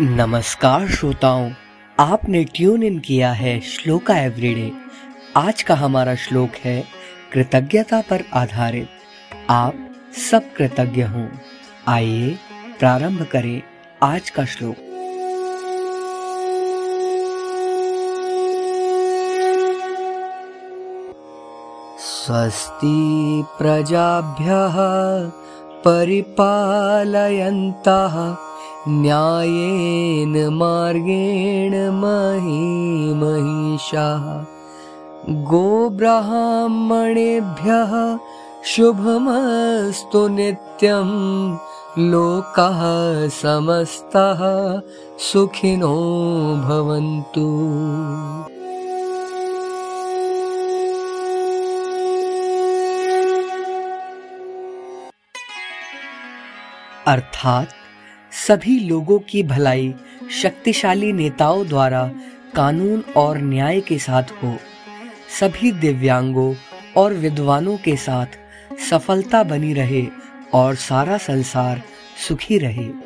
नमस्कार श्रोताओं, आपने ट्यून इन किया है श्लोका एवरीडे। आज का हमारा श्लोक है कृतज्ञता पर आधारित। आप सब कृतज्ञ हों। आइए प्रारंभ करें आज का श्लोक। स्वस्ति प्रजाभ्यः परिपालयन्तः न्यायेन मार्गेण मही महिषाः। गोब्राह्मणेभ्यः शुभमस्तु नित्यं। लोकः समस्तः सुखिनो भवन्तु। अर्थात सभी लोगों की भलाई शक्तिशाली नेताओं द्वारा कानून और न्याय के साथ हो। सभी दिव्यांगों और विद्वानों के साथ सफलता बनी रहे और सारा संसार सुखी रहे।